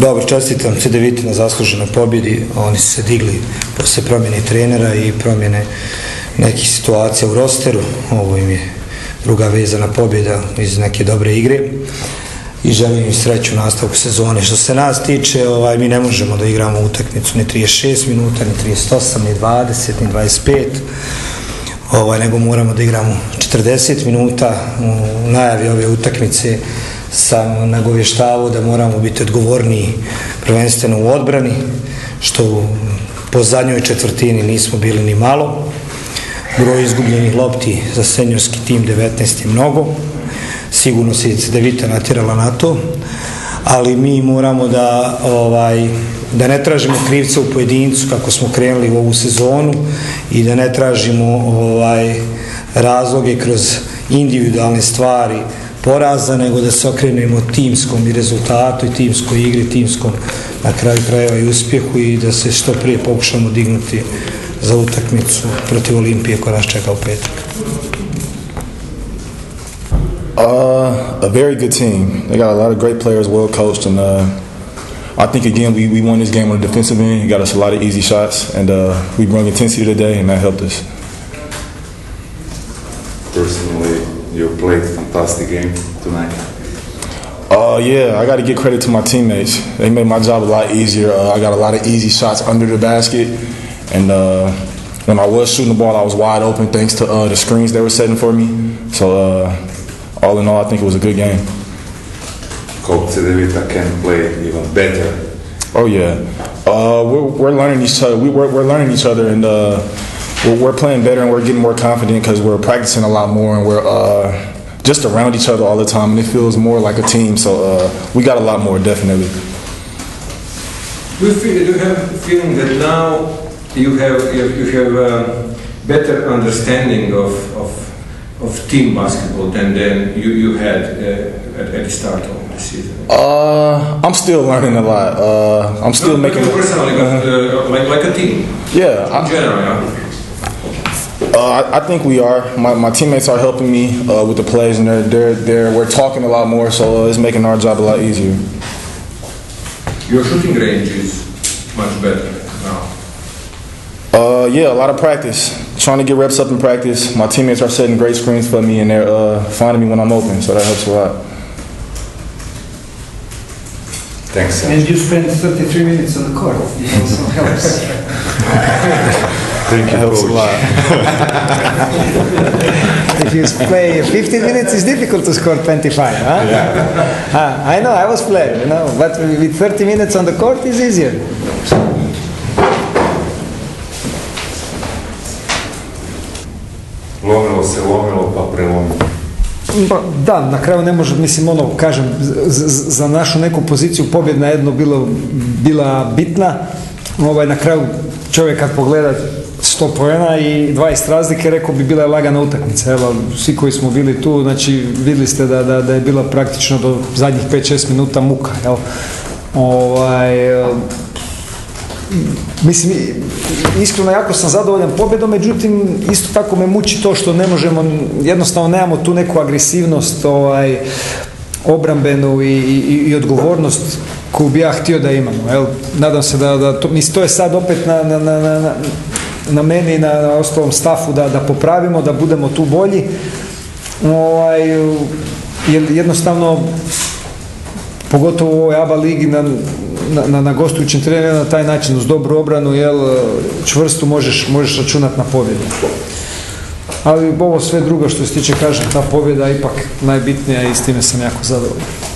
Dobro, čestitam CDVita na zasluženoj pobjedi. Oni su se digli posle promjene trenera i promjene nekih situacija u rosteru. Ovo im je druga vezana pobjeda iz neke dobre igre i želim im sreću u nastavku sezone. Što se nas tiče, ovaj, mi ne možemo da igramo utakmicu ni 36 minuta, ni 38, ni 20, ni 25, ovaj, nego moramo da igramo 40 minuta. U najavi ove utakmice sam nagovještavao da moramo biti odgovorniji prvenstveno u odbrani, što po zadnjoj četvrtini nismo bili ni malo. Broj izgubljenih lopti za senjorski tim 19 je mnogo. Sigurno se je Cedevita natjerala na to, ali mi moramo da ovaj, da ne tražimo krivca u pojedincu kako smo krenuli u ovu sezonu i da ne tražimo ovaj razloge kroz individualne stvari poraza, nego da se okrenemo timskom i rezultatu i timskoj igri, timskom na kraju krajeva i uspjehu i da se što prije pokušamo dignuti za utakmicu protiv Olimpije koja nas čeka u petak. Uh, a very good team. They got a lot of great players, well coached, and uh, I think again we, we won this game on the defensive end. He got us a lot of easy shots, and uh, we brought intensity today, and that helped us. Personally, you played a fantastic game tonight. Uh, yeah, I got to give credit to my teammates. They made my job a lot easier. Uh, I got a lot of easy shots under the basket, and uh, when I was shooting the ball, I was wide open thanks to uh, the screens they were setting for me. So, uh, all in all, I think it was a good game. Hope Cedevita can play even better. Oh yeah, uh, we're, we're learning each other. We, we're, we're learning each other, and uh, we're, we're playing better, and we're getting more confident because we're practicing a lot more, and we're uh, just around each other all the time, and it feels more like a team. So uh, we got a lot more, definitely. Do you, feel, do you have a feeling that now you have you have, you have um, better understanding of, of, of team basketball than, than you, you had uh, at, at the start of the season? Uh, I'm still learning a lot. Uh, I'm still Not making. personally, but uh, like, like a team Yeah, in I, general. Yeah? uh, I, I think we are. My, my teammates are helping me uh, with the plays, and they're, they're, they're, we're talking a lot more, so uh, it's making our job a lot easier. Your shooting range is much better now. Uh, yeah, a lot of practice. Trying to get reps up in practice. My teammates are setting great screens for me, and they're uh, finding me when I'm open, so that helps a lot. Thanks. And you spent 33 minutes on the court. It also helps. Thank you, coach. lot. if you play 15 minutes, it's difficult to score 25. Huh? Ah, I know, I was playing, you know, but with 30 minutes on the court, it's easier. Lomilo se, lomilo pa prelomilo. Pa, da, na kraju ne može, mislim, ono, kažem, z- z- za našu neku poziciju pobjedna jedno bilo, bila bitna. Ovaj, na kraju čovjek kad pogleda 100 poena i 20 razlike, rekao bi bila je lagana utakmica. Evo, svi koji smo bili tu, znači vidjeli ste da, da, da je bila praktično do zadnjih 5-6 minuta muka. Jel? Ovaj, e, Mislim, iskreno jako sam zadovoljan pobjedom, međutim, isto tako me muči to što ne možemo, jednostavno nemamo tu neku agresivnost, ovaj, obrambenu i, i, i odgovornost koju bi ja htio da imamo. Jel? Nadam se da, da to, mislim, to je sad opet na, na, na, na, na meni i na, na ostalom stafu da, da popravimo, da budemo tu bolji. Ovaj, jednostavno pogotovo u ovoj ABA ligi na, na, na, gostujućem terenu na taj način uz dobru obranu jel čvrstu možeš, možeš računati na pobjedu. Ali ovo sve drugo što se tiče kažem ta pobjeda je ipak najbitnija i s time sam jako zadovoljan.